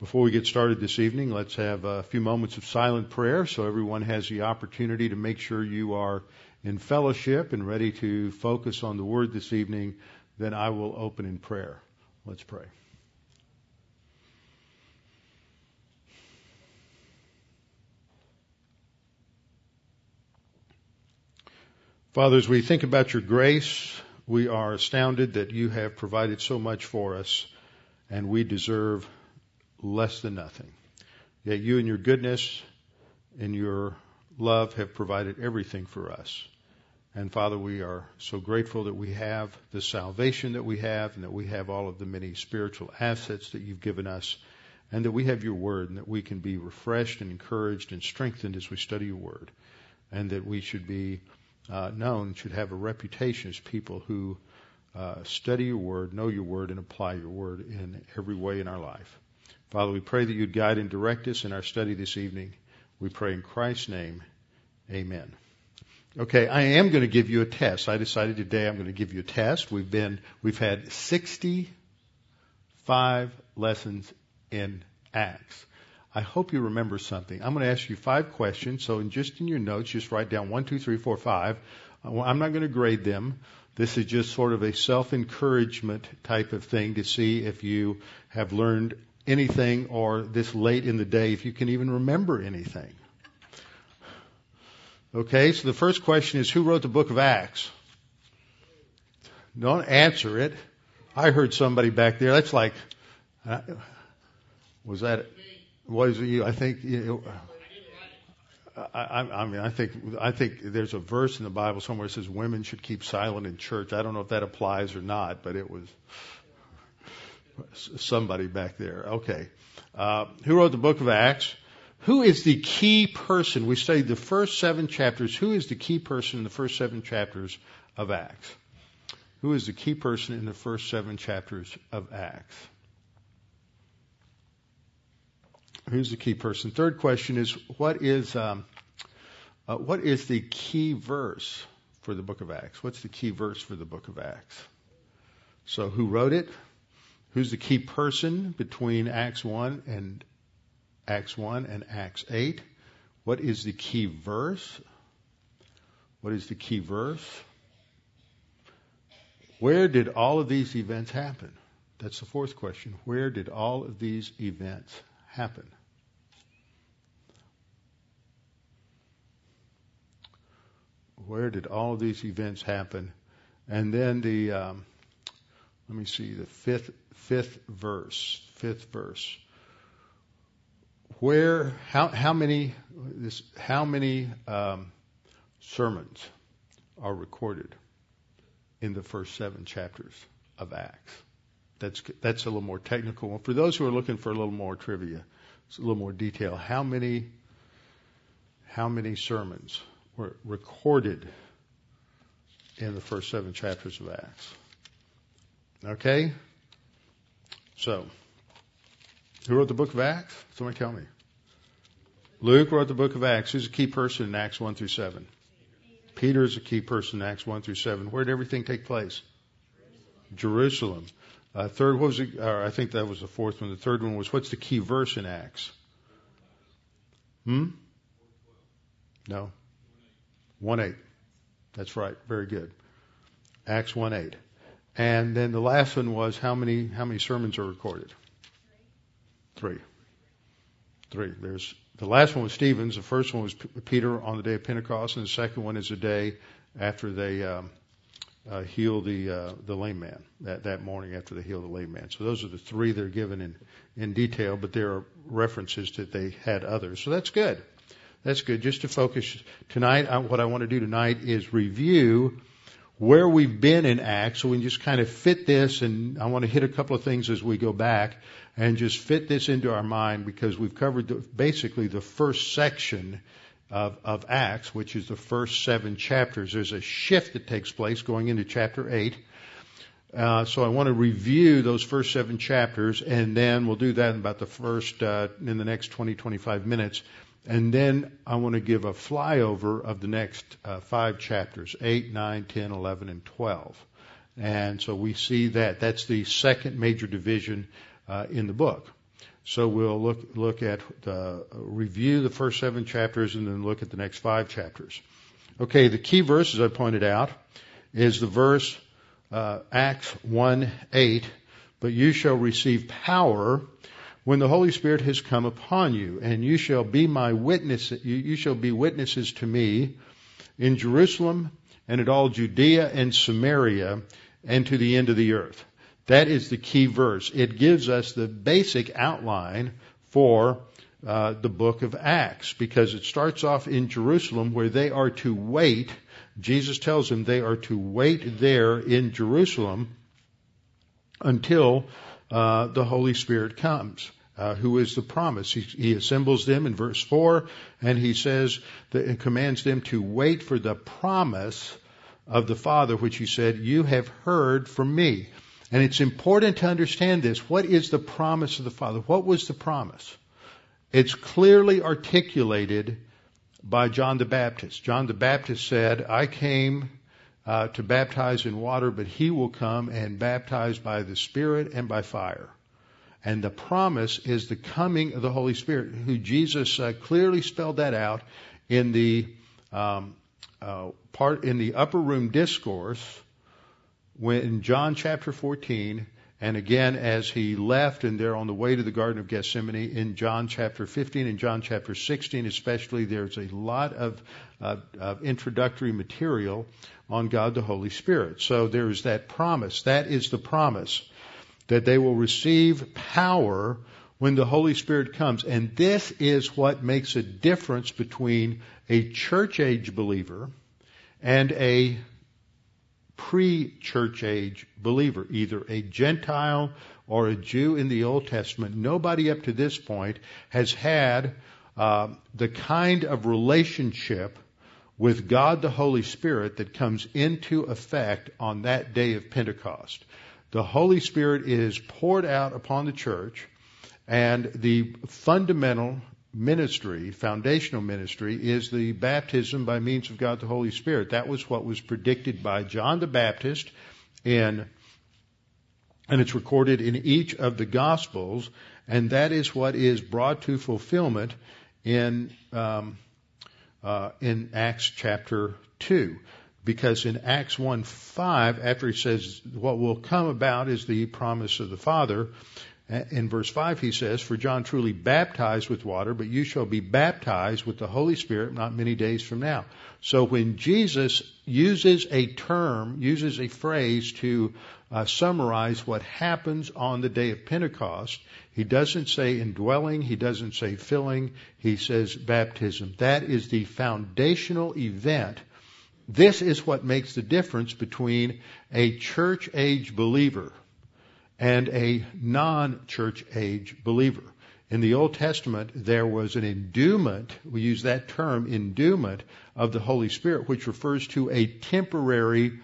Before we get started this evening, let's have a few moments of silent prayer so everyone has the opportunity to make sure you are in fellowship and ready to focus on the word this evening. Then I will open in prayer. Let's pray. Father, as we think about your grace, we are astounded that you have provided so much for us, and we deserve less than nothing. Yet you, and your goodness and your love, have provided everything for us. And Father, we are so grateful that we have the salvation that we have, and that we have all of the many spiritual assets that you've given us, and that we have your word, and that we can be refreshed and encouraged and strengthened as we study your word, and that we should be uh, known should have a reputation as people who uh, study your word, know your word, and apply your word in every way in our life. Father, we pray that you'd guide and direct us in our study this evening. We pray in Christ's name. Amen. Okay, I am going to give you a test. I decided today I'm going to give you a test. We've been, we've had 65 lessons in Acts. I hope you remember something. I'm going to ask you five questions. So, in just in your notes, just write down one, two, three, four, five. I'm not going to grade them. This is just sort of a self encouragement type of thing to see if you have learned anything or this late in the day, if you can even remember anything. Okay, so the first question is who wrote the book of Acts? Don't answer it. I heard somebody back there. That's like, uh, was that? Was it you? I think you I, I, mean, I think I think there's a verse in the Bible somewhere that says women should keep silent in church. I don't know if that applies or not, but it was somebody back there. Okay, uh, who wrote the Book of Acts? Who is the key person? We studied the first seven chapters. Who is the key person in the first seven chapters of Acts? Who is the key person in the first seven chapters of Acts? Who's the key person? Third question is what is um, uh, what is the key verse for the book of Acts? What's the key verse for the book of Acts? So who wrote it? Who's the key person between Acts 1 and Acts 1 and Acts 8? What is the key verse? What is the key verse? Where did all of these events happen? That's the fourth question. Where did all of these events happen? where did all of these events happen? And then the, um, let me see, the fifth, fifth verse, fifth verse. Where, how, how many, this, how many um, sermons are recorded in the first seven chapters of Acts? That's, that's a little more technical. For those who are looking for a little more trivia, a little more detail, how many, how many sermons were recorded in the first seven chapters of Acts. Okay? So, who wrote the book of Acts? Somebody tell me. Luke wrote the book of Acts. Who's a key person in Acts 1 through 7? Peter is a key person in Acts 1 through 7. Where did everything take place? Jerusalem. Uh, third, what was it? I think that was the fourth one. The third one was what's the key verse in Acts? Hmm? No. 1 8. That's right. Very good. Acts 1 8. And then the last one was how many how many sermons are recorded? Three. Three. There's the last one was Stephen's. The first one was Peter on the day of Pentecost, and the second one is the day after they um, uh, heal the uh, the lame man that that morning after they heal the lame man. So those are the three that are given in in detail, but there are references that they had others. So that's good. That's good. Just to focus tonight, what I want to do tonight is review where we've been in Acts, so we can just kind of fit this, and I want to hit a couple of things as we go back, and just fit this into our mind because we've covered the, basically the first section of, of Acts, which is the first seven chapters. There's a shift that takes place going into chapter 8. Uh, so I want to review those first seven chapters, and then we'll do that in about the first, uh, in the next 20, 25 minutes. And then I want to give a flyover of the next uh, five chapters 8, 9, 10, 11, and 12. And so we see that. That's the second major division uh, in the book. So we'll look, look at the, review the first seven chapters and then look at the next five chapters. Okay, the key verses I pointed out is the verse uh, Acts 1 8, but you shall receive power when the Holy Spirit has come upon you, and you shall be my witness, you, you shall be witnesses to me in Jerusalem and at all Judea and Samaria and to the end of the earth. That is the key verse. It gives us the basic outline for uh, the book of Acts because it starts off in Jerusalem where they are to wait. Jesus tells them they are to wait there in Jerusalem until uh, the Holy Spirit comes. Uh, who is the promise? He, he, assembles them in verse four, and he says that and commands them to wait for the promise of the Father, which he said, "You have heard from me." And it's important to understand this. What is the promise of the Father? What was the promise? It's clearly articulated by John the Baptist. John the Baptist said, "I came." Uh, to baptize in water, but he will come and baptize by the Spirit and by fire. And the promise is the coming of the Holy Spirit, who Jesus uh, clearly spelled that out in the um, uh, part in the upper room discourse when in John chapter 14, and again as he left and they're on the way to the Garden of Gethsemane in John chapter 15 and John chapter 16 especially, there's a lot of, uh, of introductory material on God the Holy Spirit. So there's that promise. That is the promise that they will receive power when the Holy Spirit comes. And this is what makes a difference between a church age believer and a pre church age believer, either a Gentile or a Jew in the Old Testament. Nobody up to this point has had uh, the kind of relationship with God the Holy Spirit that comes into effect on that day of Pentecost the Holy Spirit is poured out upon the church, and the fundamental ministry, foundational ministry, is the baptism by means of God the Holy Spirit. That was what was predicted by John the Baptist in and it's recorded in each of the Gospels, and that is what is brought to fulfillment in um, uh, in Acts chapter two because in Acts 1 5, after he says what will come about is the promise of the Father, in verse 5 he says, For John truly baptized with water, but you shall be baptized with the Holy Spirit not many days from now. So when Jesus uses a term, uses a phrase to uh, summarize what happens on the day of Pentecost, he doesn't say indwelling, he doesn't say filling, he says baptism. That is the foundational event this is what makes the difference between a church age believer and a non church age believer. In the Old Testament, there was an endowment, we use that term, endowment of the Holy Spirit, which refers to a temporary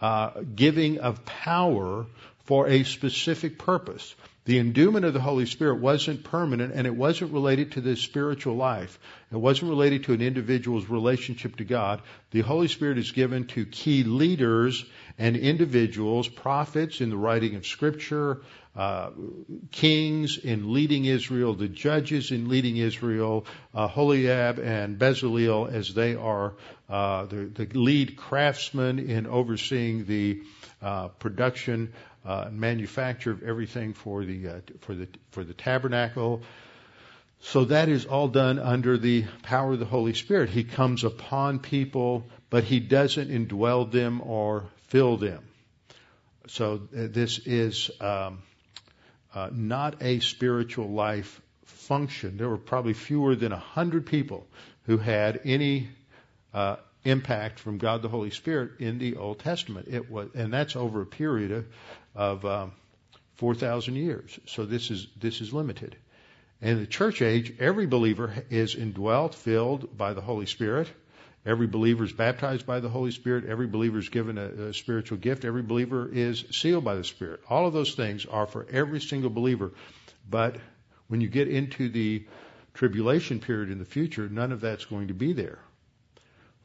uh, giving of power for a specific purpose. The endowment of the Holy Spirit wasn't permanent and it wasn't related to the spiritual life. It wasn't related to an individual's relationship to God. The Holy Spirit is given to key leaders and individuals, prophets in the writing of Scripture, uh, kings in leading Israel, the judges in leading Israel, uh, Holiab and Bezalel as they are uh, the, the, lead craftsmen in overseeing the uh, production uh, manufacture of everything for the uh, for the for the tabernacle. So that is all done under the power of the Holy Spirit. He comes upon people, but he doesn't indwell them or fill them. So uh, this is um, uh, not a spiritual life function. There were probably fewer than a hundred people who had any uh, impact from God the Holy Spirit in the Old Testament. It was, and that's over a period of, of um, 4,000 years. So this is this is limited. In the church age, every believer is indwelt, filled by the Holy Spirit. Every believer is baptized by the Holy Spirit. Every believer is given a, a, spiritual gift. Every believer is sealed by the Spirit. All of those things are for every single believer. But when you get into the tribulation period in the future, none of that's going to be there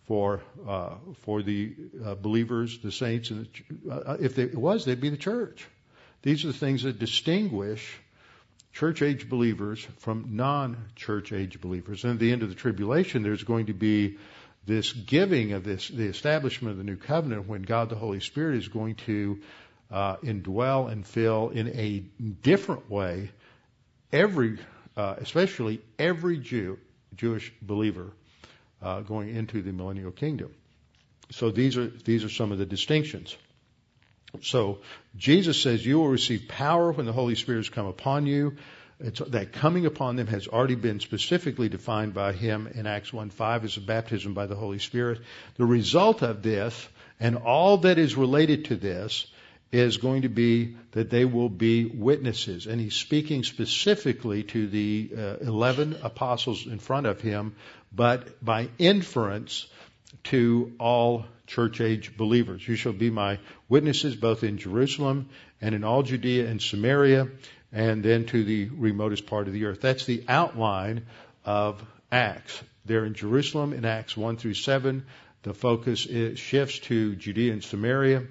for uh, for the uh, believers, the saints, and the, uh, if it was, they'd be the church. These are the things that distinguish church age believers from non church age believers. And at the end of the tribulation, there's going to be this giving of this, the establishment of the new covenant when God the Holy Spirit is going to uh, indwell and fill in a different way every, uh, especially every Jew, Jewish believer uh, going into the millennial kingdom. So these are these are some of the distinctions. So Jesus says, You will receive power when the Holy Spirit has come upon you. It's, that coming upon them has already been specifically defined by him in Acts 1:5 as a baptism by the Holy Spirit. The result of this and all that is related to this is going to be that they will be witnesses. And he's speaking specifically to the uh, 11 apostles in front of him, but by inference to all church age believers. You shall be my witnesses both in Jerusalem and in all Judea and Samaria and then to the remotest part of the earth. That's the outline of Acts. They're in Jerusalem in Acts 1 through 7. The focus shifts to Judea and Samaria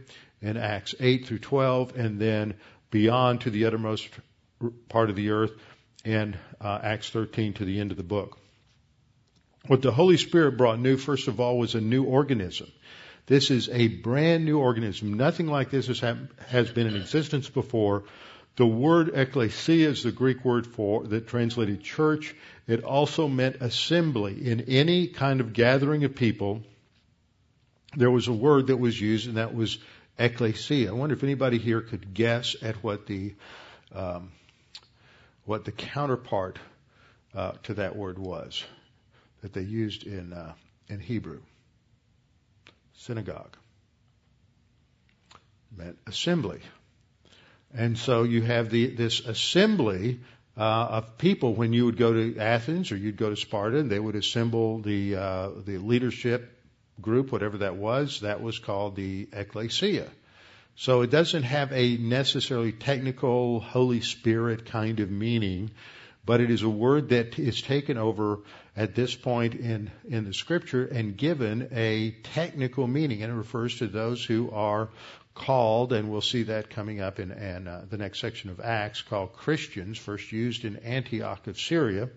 in Acts 8 through 12, and then beyond to the uttermost part of the earth in uh, Acts 13 to the end of the book. What the Holy Spirit brought new, first of all, was a new organism. This is a brand new organism. Nothing like this has, has been in existence before. The word ecclesia is the Greek word for that translated church. It also meant assembly. In any kind of gathering of people, there was a word that was used, and that was ecclesia. I wonder if anybody here could guess at what the um, what the counterpart uh, to that word was that they used in uh, in Hebrew synagogue. Meant assembly. And so you have the, this assembly uh, of people when you would go to Athens or you'd go to Sparta, and they would assemble the uh, the leadership group, whatever that was. That was called the ecclesia. So it doesn't have a necessarily technical Holy Spirit kind of meaning, but it is a word that is taken over at this point in, in the scripture and given a technical meaning. And it refers to those who are called, and we'll see that coming up in, in uh, the next section of Acts, called Christians, first used in Antioch of Syria.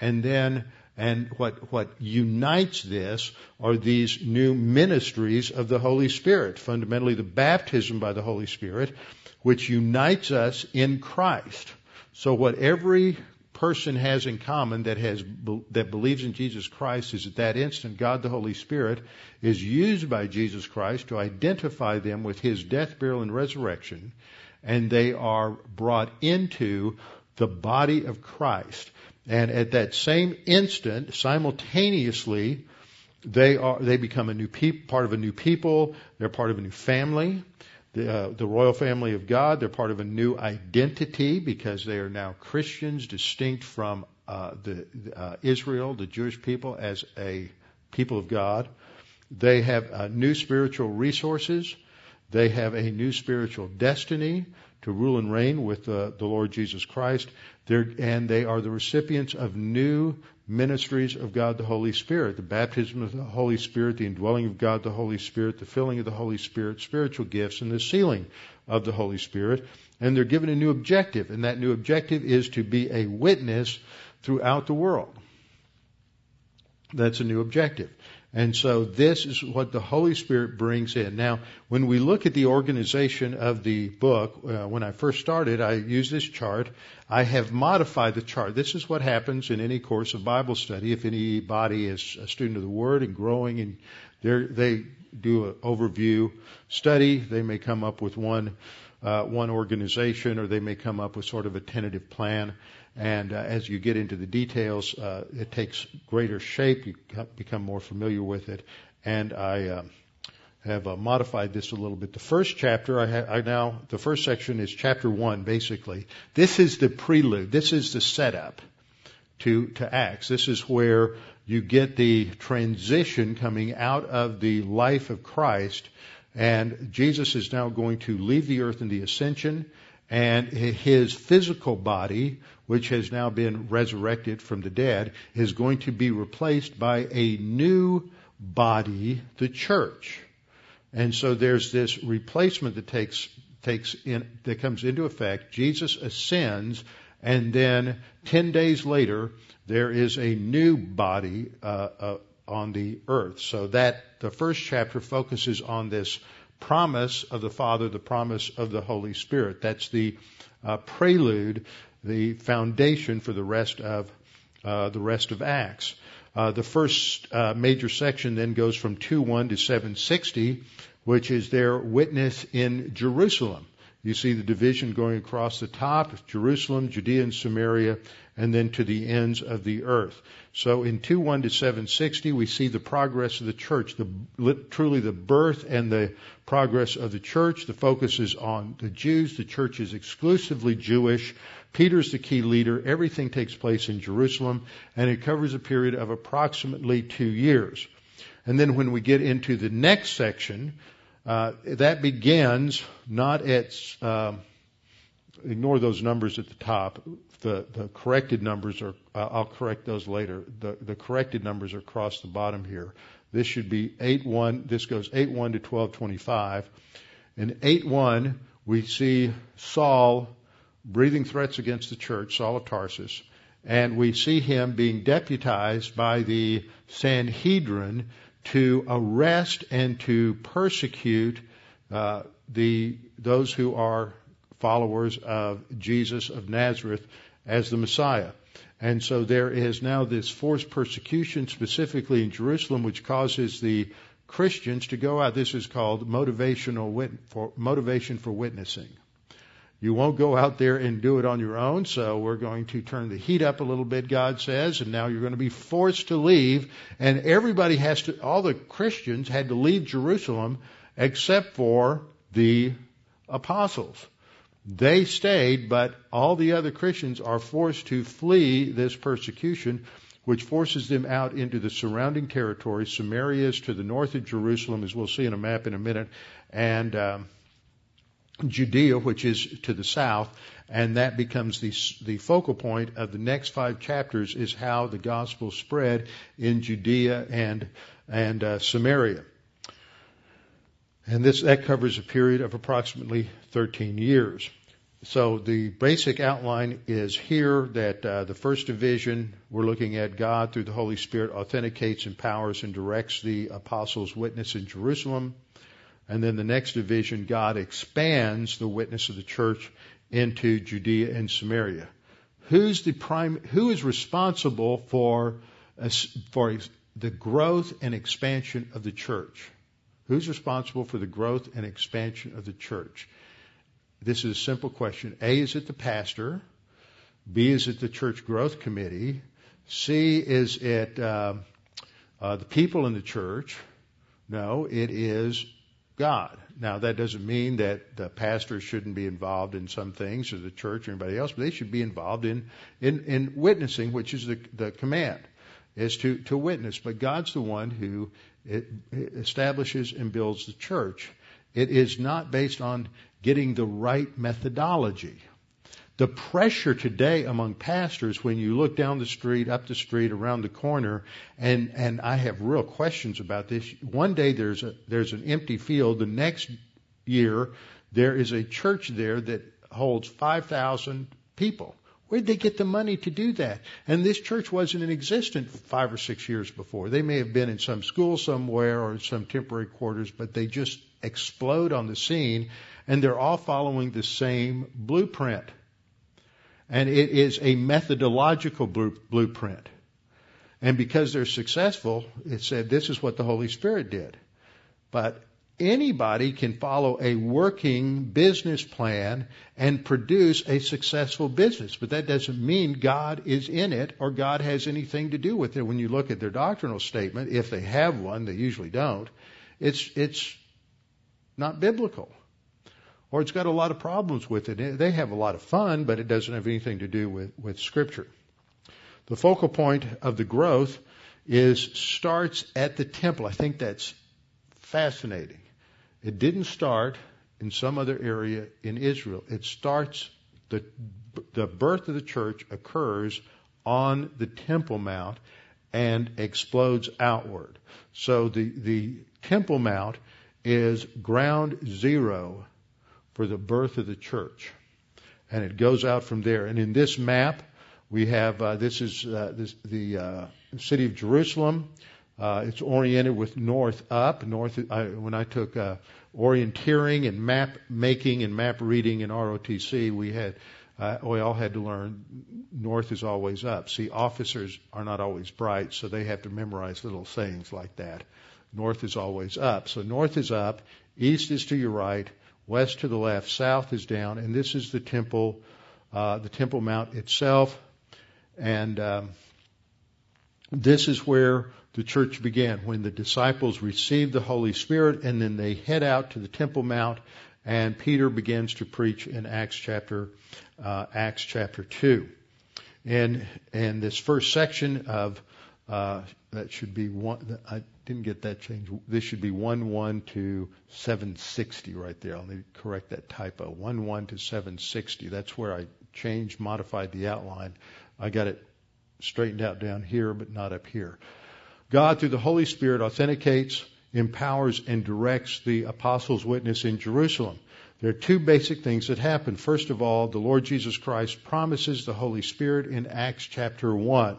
And then, and what, what unites this are these new ministries of the Holy Spirit, fundamentally the baptism by the Holy Spirit, which unites us in Christ. So what every person has in common that has that believes in Jesus Christ is at that instant God the Holy Spirit is used by Jesus Christ to identify them with his death, burial and resurrection and they are brought into the body of Christ. And at that same instant, simultaneously, they are they become a new pe- part of a new people. They're part of a new family the, uh, the royal family of God. They're part of a new identity because they are now Christians, distinct from uh, the uh, Israel, the Jewish people, as a people of God. They have uh, new spiritual resources. They have a new spiritual destiny to rule and reign with the Lord Jesus Christ. They're, and they are the recipients of new ministries of God the Holy Spirit, the baptism of the Holy Spirit, the indwelling of God the Holy Spirit, the filling of the Holy Spirit, spiritual gifts, and the sealing of the Holy Spirit. And they're given a new objective, and that new objective is to be a witness throughout the world. That's a new objective. And so this is what the Holy Spirit brings in. Now, when we look at the organization of the book, uh, when I first started, I used this chart. I have modified the chart. This is what happens in any course of Bible study. If anybody is a student of the Word and growing and they do an overview study, they may come up with one, uh, one organization or they may come up with sort of a tentative plan. And uh, as you get into the details, uh, it takes greater shape. You become more familiar with it. And I uh, have uh, modified this a little bit. The first chapter, I, ha- I now, the first section is chapter one, basically. This is the prelude. This is the setup to, to Acts. This is where you get the transition coming out of the life of Christ, and Jesus is now going to leave the earth in the ascension, and his physical body, which has now been resurrected from the dead, is going to be replaced by a new body, the church. And so there's this replacement that takes takes in that comes into effect. Jesus ascends, and then ten days later there is a new body uh, uh, on the earth. So that the first chapter focuses on this promise of the Father, the promise of the Holy Spirit. That's the uh, prelude, the foundation for the rest of uh, the rest of Acts. Uh, the first uh, major section then goes from 2:1 to 760, which is their witness in Jerusalem. You see the division going across the top, Jerusalem, Judea and Samaria, and then to the ends of the earth. So in 2:1 to 760, we see the progress of the church, the, truly the birth and the progress of the church. The focus is on the Jews. The church is exclusively Jewish. Peter's the key leader. Everything takes place in Jerusalem, and it covers a period of approximately two years. And then when we get into the next section, uh, that begins not at, uh, ignore those numbers at the top. The, the corrected numbers are, uh, I'll correct those later. The, the corrected numbers are across the bottom here. This should be 8-1, this goes 8-1 to 12-25. In 8-1, we see Saul breathing threats against the church, Saul of Tarsus, and we see him being deputized by the Sanhedrin to arrest and to persecute uh, the those who are followers of Jesus of Nazareth as the Messiah. And so there is now this forced persecution, specifically in Jerusalem, which causes the Christians to go out. This is called motivational wit- for, motivation for witnessing. You won't go out there and do it on your own, so we're going to turn the heat up a little bit, God says, and now you're going to be forced to leave. And everybody has to, all the Christians had to leave Jerusalem except for the apostles. They stayed, but all the other Christians are forced to flee this persecution, which forces them out into the surrounding territory. Samaria is to the north of Jerusalem, as we'll see in a map in a minute, and um, Judea, which is to the south, and that becomes the, the focal point of the next five chapters is how the gospel spread in Judea and, and uh, Samaria. And this, that covers a period of approximately 13 years. So the basic outline is here that uh, the first division, we're looking at God through the Holy Spirit authenticates, empowers, and directs the apostles' witness in Jerusalem. And then the next division, God expands the witness of the church into Judea and Samaria. Who's the prime, who is responsible for, uh, for the growth and expansion of the church? Who's responsible for the growth and expansion of the church? This is a simple question. A, is it the pastor? B, is it the church growth committee? C, is it uh, uh, the people in the church? No, it is God. Now, that doesn't mean that the pastor shouldn't be involved in some things or the church or anybody else, but they should be involved in, in, in witnessing, which is the, the command, is to, to witness. But God's the one who establishes and builds the church. It is not based on getting the right methodology. The pressure today among pastors, when you look down the street, up the street, around the corner, and, and I have real questions about this. One day there's a, there's an empty field. The next year there is a church there that holds 5,000 people. Where'd they get the money to do that? And this church wasn't in existence five or six years before. They may have been in some school somewhere or in some temporary quarters, but they just explode on the scene and they're all following the same blueprint. And it is a methodological blueprint. And because they're successful, it said this is what the Holy Spirit did. But anybody can follow a working business plan and produce a successful business. But that doesn't mean God is in it or God has anything to do with it. When you look at their doctrinal statement, if they have one, they usually don't. It's, it's not biblical. Or it's got a lot of problems with it. They have a lot of fun, but it doesn't have anything to do with, with Scripture. The focal point of the growth is starts at the temple. I think that's fascinating. It didn't start in some other area in Israel. It starts the the birth of the church occurs on the Temple Mount and explodes outward. So the the Temple Mount is ground zero for the birth of the church, and it goes out from there. And in this map, we have uh, this is uh, this, the uh, city of Jerusalem. Uh, it's oriented with north up. North. I, when I took uh, orienteering and map making and map reading in ROTC, we had uh, we all had to learn north is always up. See, officers are not always bright, so they have to memorize little sayings like that. North is always up. So north is up, east is to your right, west to the left, south is down, and this is the temple, uh, the Temple Mount itself, and um, this is where the church began when the disciples received the Holy Spirit, and then they head out to the Temple Mount, and Peter begins to preach in Acts chapter uh, Acts chapter two. And and this first section of uh, that should be one. I didn't get that change. This should be one one to seven sixty right there. I'll need to correct that typo. One one to seven sixty. That's where I changed, modified the outline. I got it straightened out down here, but not up here. God, through the Holy Spirit, authenticates, empowers, and directs the apostles' witness in Jerusalem. There are two basic things that happen. First of all, the Lord Jesus Christ promises the Holy Spirit in Acts chapter 1.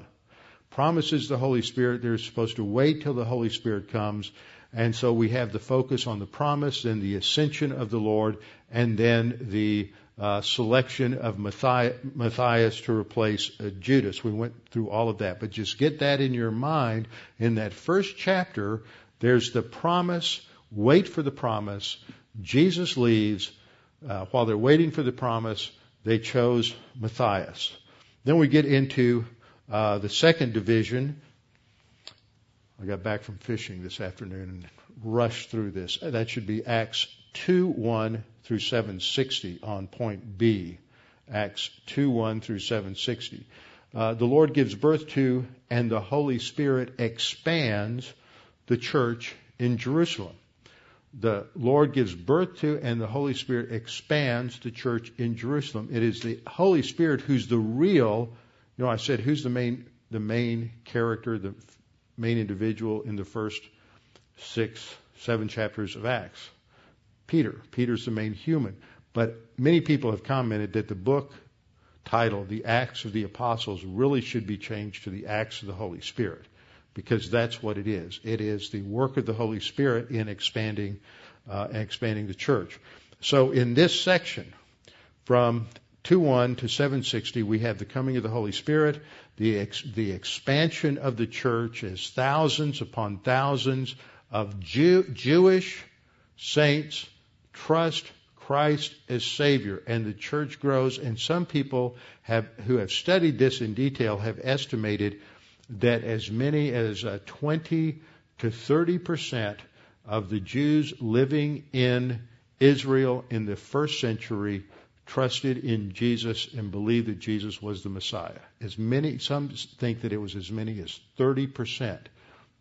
Promises the Holy Spirit. They're supposed to wait till the Holy Spirit comes. And so we have the focus on the promise, then the ascension of the Lord, and then the uh, selection of Matthias to replace uh, Judas. We went through all of that, but just get that in your mind. In that first chapter, there's the promise. Wait for the promise. Jesus leaves. Uh, while they're waiting for the promise, they chose Matthias. Then we get into uh, the second division. I got back from fishing this afternoon and rushed through this. That should be Acts 2 1 through 760 on point B. Acts 2 1 through 760. Uh, the Lord gives birth to and the Holy Spirit expands the church in Jerusalem. The Lord gives birth to and the Holy Spirit expands the church in Jerusalem. It is the Holy Spirit who's the real, you know, I said who's the main, the main character, the main individual in the first six, seven chapters of Acts. Peter. Peter's the main human. But many people have commented that the book title, The Acts of the Apostles, really should be changed to The Acts of the Holy Spirit because that's what it is. It is the work of the Holy Spirit in expanding, uh, expanding the church. So in this section, from 2.1 to 760, we have the coming of the Holy Spirit, the, ex- the expansion of the church as thousands upon thousands of Jew- Jewish saints trust Christ as Savior, and the church grows. And some people have, who have studied this in detail have estimated that as many as uh, 20 to 30 percent of the Jews living in Israel in the first century trusted in Jesus and believed that Jesus was the Messiah. As many, some think that it was as many as 30 percent,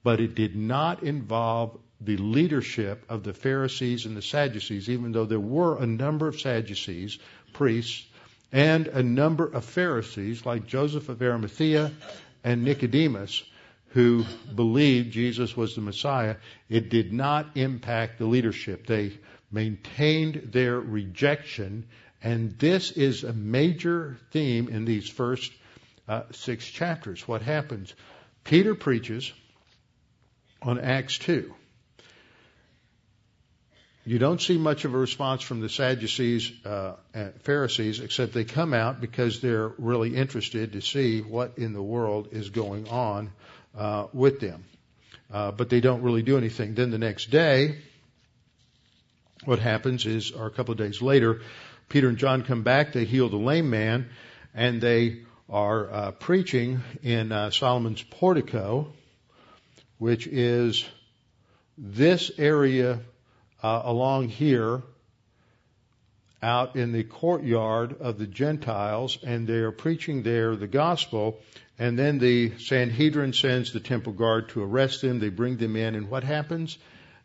but it did not involve the leadership of the Pharisees and the Sadducees, even though there were a number of Sadducees, priests, and a number of Pharisees like Joseph of Arimathea and Nicodemus who believed Jesus was the Messiah, it did not impact the leadership. They maintained their rejection, and this is a major theme in these first uh, six chapters. What happens? Peter preaches on Acts 2. You don't see much of a response from the Sadducees uh, and Pharisees, except they come out because they're really interested to see what in the world is going on uh, with them. Uh, but they don't really do anything. Then the next day, what happens is, or a couple of days later, Peter and John come back. They heal the lame man, and they are uh, preaching in uh, Solomon's portico, which is this area uh, along here out in the courtyard of the Gentiles, and they are preaching there the gospel. And then the Sanhedrin sends the temple guard to arrest them. They bring them in, and what happens?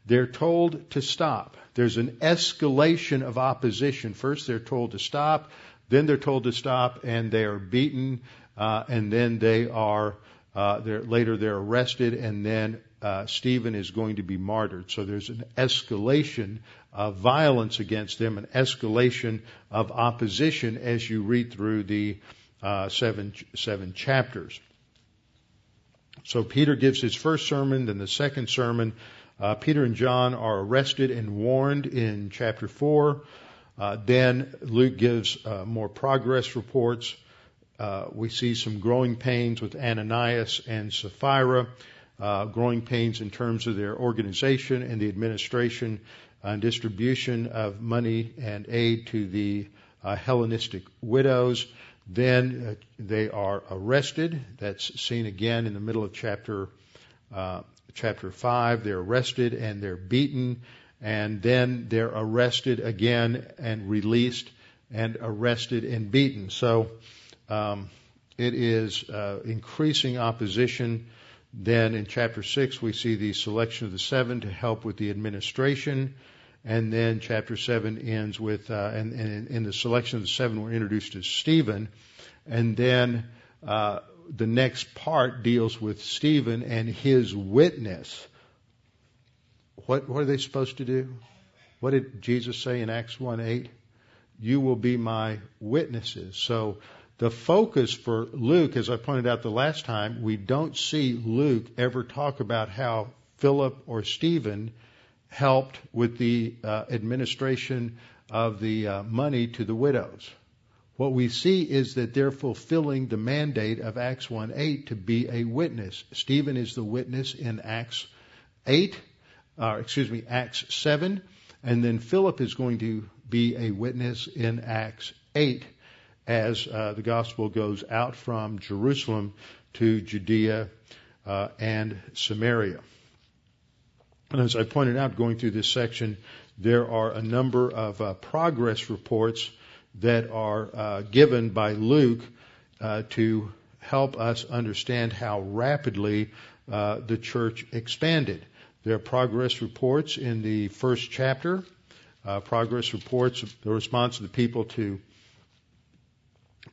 They're told to stop. There's an escalation of opposition. First, they're told to stop, then they're told to stop, and they are beaten, uh, and then they are uh, they're, later they're arrested, and then uh, Stephen is going to be martyred. So there's an escalation of violence against them, an escalation of opposition as you read through the uh, seven seven chapters. So Peter gives his first sermon, then the second sermon. Uh, Peter and John are arrested and warned in chapter four. Uh, then Luke gives uh, more progress reports. Uh, we see some growing pains with Ananias and Sapphira, uh, growing pains in terms of their organization and the administration and distribution of money and aid to the uh, Hellenistic widows. Then they are arrested. That's seen again in the middle of chapter uh, chapter five. They're arrested and they're beaten, and then they're arrested again and released, and arrested and beaten. So um, it is uh, increasing opposition. Then in chapter six, we see the selection of the seven to help with the administration. And then chapter 7 ends with, uh, and, and in the selection of the seven, we're introduced to Stephen. And then uh, the next part deals with Stephen and his witness. What, what are they supposed to do? What did Jesus say in Acts 1 8? You will be my witnesses. So the focus for Luke, as I pointed out the last time, we don't see Luke ever talk about how Philip or Stephen helped with the uh, administration of the uh, money to the widows. What we see is that they're fulfilling the mandate of Acts 1 8 to be a witness. Stephen is the witness in Acts 8, uh, excuse me, Acts 7, and then Philip is going to be a witness in Acts 8 as uh, the gospel goes out from Jerusalem to Judea uh, and Samaria. And as I pointed out going through this section, there are a number of uh, progress reports that are uh, given by Luke uh, to help us understand how rapidly uh, the church expanded. There are progress reports in the first chapter, progress reports, of the response of the people to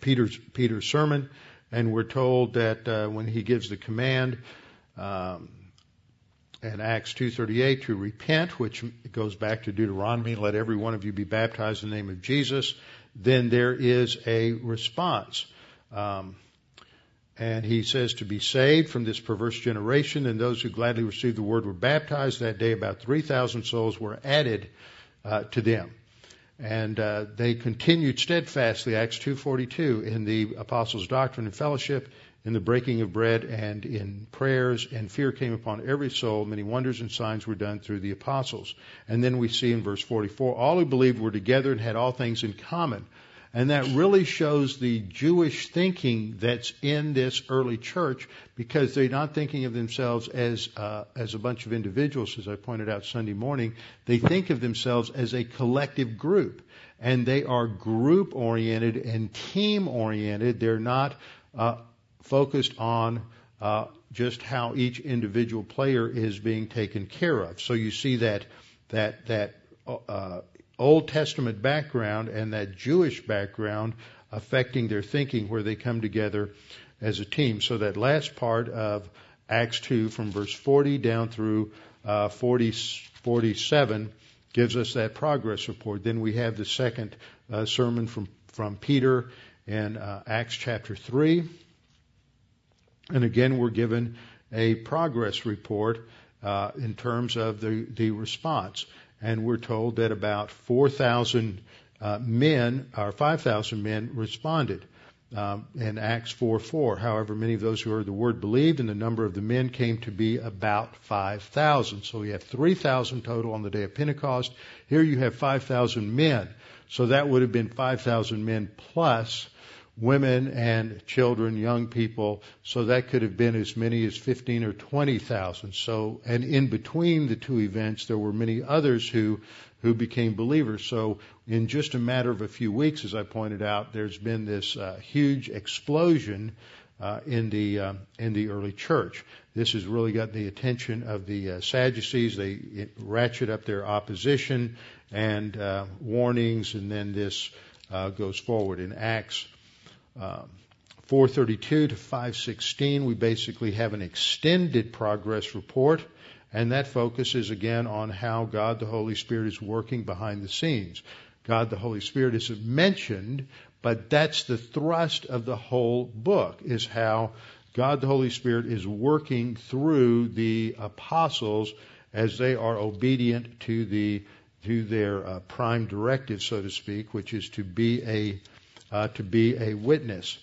Peter's Peter's sermon, and we're told that uh, when he gives the command um, in Acts 2:38 to repent, which goes back to Deuteronomy, let every one of you be baptized in the name of Jesus, then there is a response. Um, and he says to be saved from this perverse generation, and those who gladly received the word were baptized. That day, about 3,000 souls were added uh, to them and uh, they continued steadfastly acts 242 in the apostles doctrine and fellowship in the breaking of bread and in prayers and fear came upon every soul many wonders and signs were done through the apostles and then we see in verse 44 all who believed were together and had all things in common and that really shows the Jewish thinking that's in this early church because they're not thinking of themselves as, uh, as a bunch of individuals, as I pointed out Sunday morning. They think of themselves as a collective group. And they are group oriented and team oriented. They're not uh, focused on uh, just how each individual player is being taken care of. So you see that that that uh, Old Testament background and that Jewish background affecting their thinking where they come together as a team. So that last part of Acts 2 from verse 40 down through uh, 40, 47 gives us that progress report. Then we have the second uh, sermon from, from Peter in uh, Acts chapter 3. And again, we're given a progress report uh, in terms of the, the response and we're told that about 4,000 uh, men, or 5,000 men, responded um, in Acts 4 4. However, many of those who heard the word believed, and the number of the men came to be about 5,000. So we have 3,000 total on the day of Pentecost. Here you have 5,000 men. So that would have been 5,000 men plus women and children, young people. So that could have been as many as 15 or 20,000. So, and in between the two events, there were many others who who became believers. So, in just a matter of a few weeks, as I pointed out, there's been this uh, huge explosion uh, in the uh, in the early church. This has really got the attention of the uh, Sadducees. They ratchet up their opposition and uh, warnings, and then this uh, goes forward in Acts. Um, 432 to 516, we basically have an extended progress report and that focuses again on how God the Holy Spirit is working behind the scenes. God the Holy Spirit is mentioned, but that's the thrust of the whole book, is how God the Holy Spirit is working through the apostles as they are obedient to the to their uh, prime directive, so to speak, which is to be a uh, to be a witness.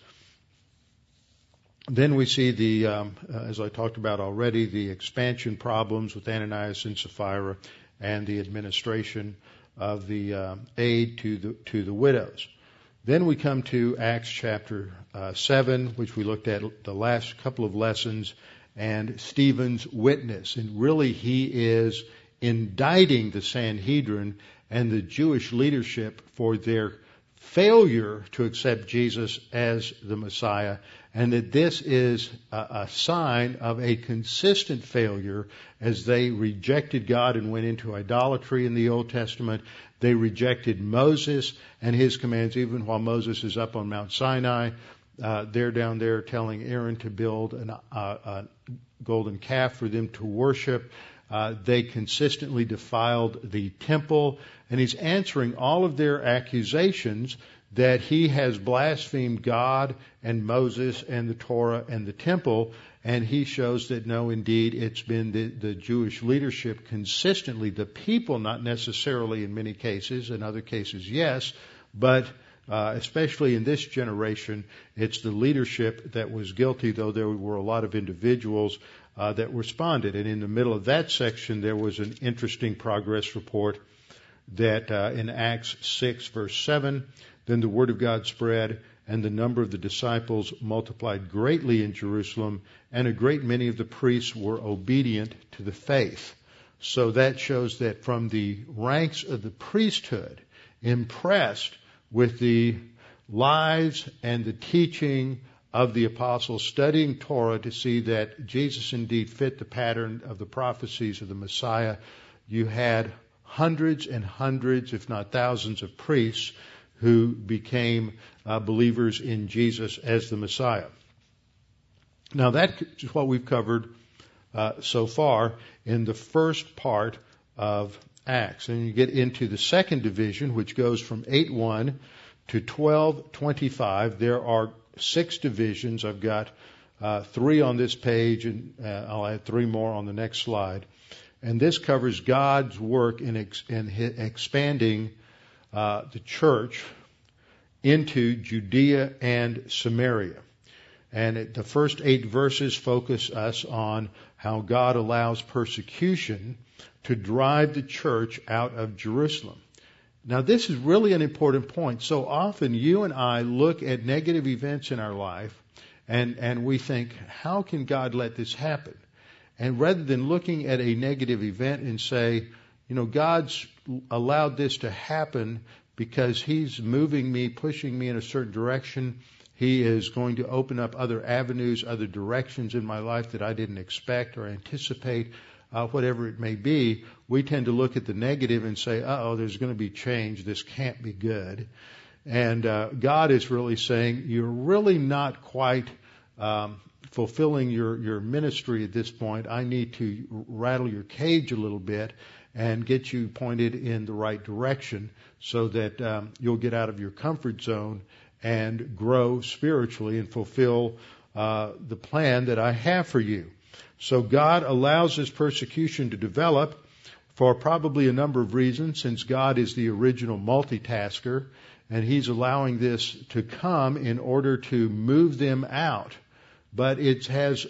Then we see the, um, uh, as I talked about already, the expansion problems with Ananias and Sapphira and the administration of the uh, aid to the to the widows. Then we come to Acts chapter uh, seven, which we looked at the last couple of lessons, and Stephen's witness, and really he is indicting the Sanhedrin and the Jewish leadership for their failure to accept Jesus as the Messiah and that this is a, a, sign of a consistent failure as they rejected God and went into idolatry in the Old Testament. They rejected Moses and his commands, even while Moses is up on Mount Sinai. Uh, they're down there telling Aaron to build an, uh, a golden calf for them to worship. Uh, they consistently defiled the temple, and he's answering all of their accusations that he has blasphemed God and Moses and the Torah and the temple, and he shows that no, indeed, it's been the, the Jewish leadership consistently, the people, not necessarily in many cases, in other cases, yes, but uh, especially in this generation, it's the leadership that was guilty, though there were a lot of individuals uh, that responded. And in the middle of that section, there was an interesting progress report that uh, in Acts 6, verse 7, then the word of God spread, and the number of the disciples multiplied greatly in Jerusalem, and a great many of the priests were obedient to the faith. So that shows that from the ranks of the priesthood, impressed with the lives and the teaching of the apostles, studying Torah to see that Jesus indeed fit the pattern of the prophecies of the Messiah, you had hundreds and hundreds, if not thousands, of priests who became uh, believers in Jesus as the Messiah. Now that is what we've covered uh, so far in the first part of Acts. And you get into the second division, which goes from 8.1 to 12.25. There are six divisions. I've got uh, three on this page, and uh, I'll add three more on the next slide. And this covers God's work in, ex- in expanding uh, the church into Judea and Samaria. And it, the first eight verses focus us on how God allows persecution to drive the church out of Jerusalem. Now, this is really an important point. So often you and I look at negative events in our life and, and we think, how can God let this happen? And rather than looking at a negative event and say, you know, God's allowed this to happen because He's moving me, pushing me in a certain direction. He is going to open up other avenues, other directions in my life that I didn't expect or anticipate, uh, whatever it may be. We tend to look at the negative and say, oh, there's going to be change. This can't be good. And uh, God is really saying, you're really not quite um, fulfilling your, your ministry at this point. I need to rattle your cage a little bit and get you pointed in the right direction so that um, you'll get out of your comfort zone and grow spiritually and fulfill uh, the plan that I have for you. So God allows this persecution to develop for probably a number of reasons, since God is the original multitasker, and He's allowing this to come in order to move them out. But it has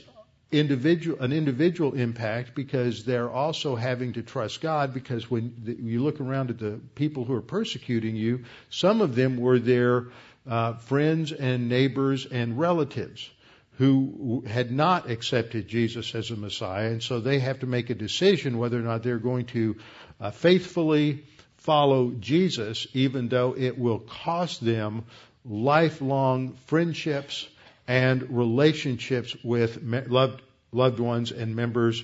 individual, an individual impact because they're also having to trust God because when the, you look around at the people who are persecuting you, some of them were there uh, friends and neighbors and relatives who had not accepted Jesus as a Messiah, and so they have to make a decision whether or not they're going to uh, faithfully follow Jesus, even though it will cost them lifelong friendships and relationships with loved, loved ones and members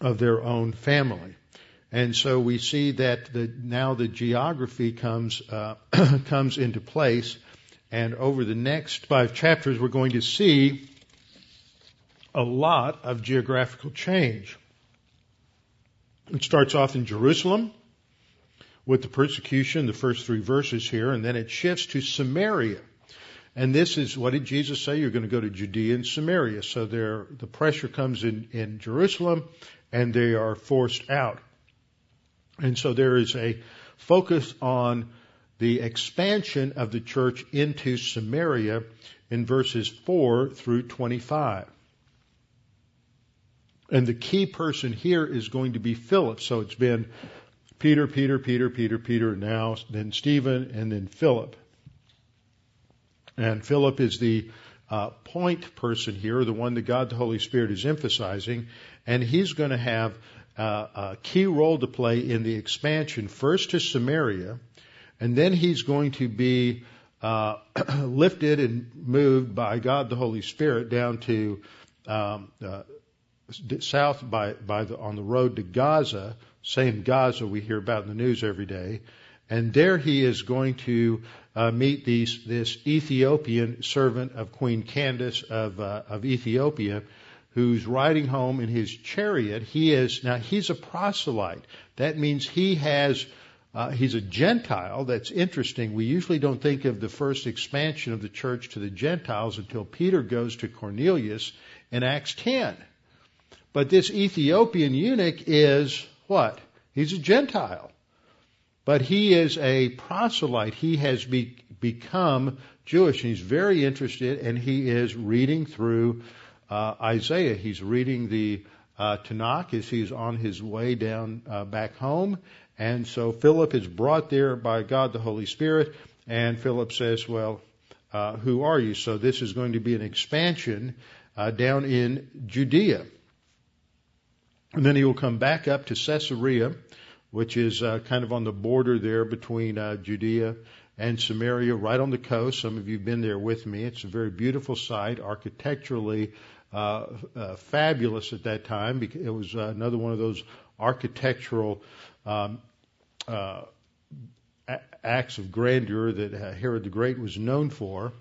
of their own family. And so we see that the, now the geography comes uh, comes into place, and over the next five chapters, we're going to see a lot of geographical change. It starts off in Jerusalem with the persecution, the first three verses here, and then it shifts to Samaria. And this is what did Jesus say? You're going to go to Judea and Samaria. So there, the pressure comes in, in Jerusalem, and they are forced out. And so there is a focus on the expansion of the church into Samaria in verses 4 through 25. And the key person here is going to be Philip. So it's been Peter, Peter, Peter, Peter, Peter, now then Stephen, and then Philip. And Philip is the uh, point person here, the one that God the Holy Spirit is emphasizing, and he's going to have uh, a key role to play in the expansion, first to Samaria, and then he's going to be uh, lifted and moved by God the Holy Spirit down to um, uh, south by, by the, on the road to Gaza, same Gaza we hear about in the news every day, and there he is going to uh, meet these, this Ethiopian servant of Queen Candace of, uh, of Ethiopia, who's riding home in his chariot. He is now he's a proselyte. That means he has uh, he's a Gentile. That's interesting. We usually don't think of the first expansion of the church to the Gentiles until Peter goes to Cornelius in Acts 10. But this Ethiopian eunuch is what? He's a Gentile. But he is a proselyte. He has be, become Jewish. He's very interested and he is reading through uh, Isaiah. He's reading the uh, Tanakh as he's on his way down uh, back home. And so Philip is brought there by God the Holy Spirit. And Philip says, well, uh, who are you? So this is going to be an expansion uh, down in Judea. And then he will come back up to Caesarea, which is uh, kind of on the border there between uh, Judea and Samaria, right on the coast. Some of you have been there with me. It's a very beautiful site, architecturally uh, uh, fabulous at that time. It was uh, another one of those architectural um, uh, acts of grandeur that uh, Herod the Great was known for.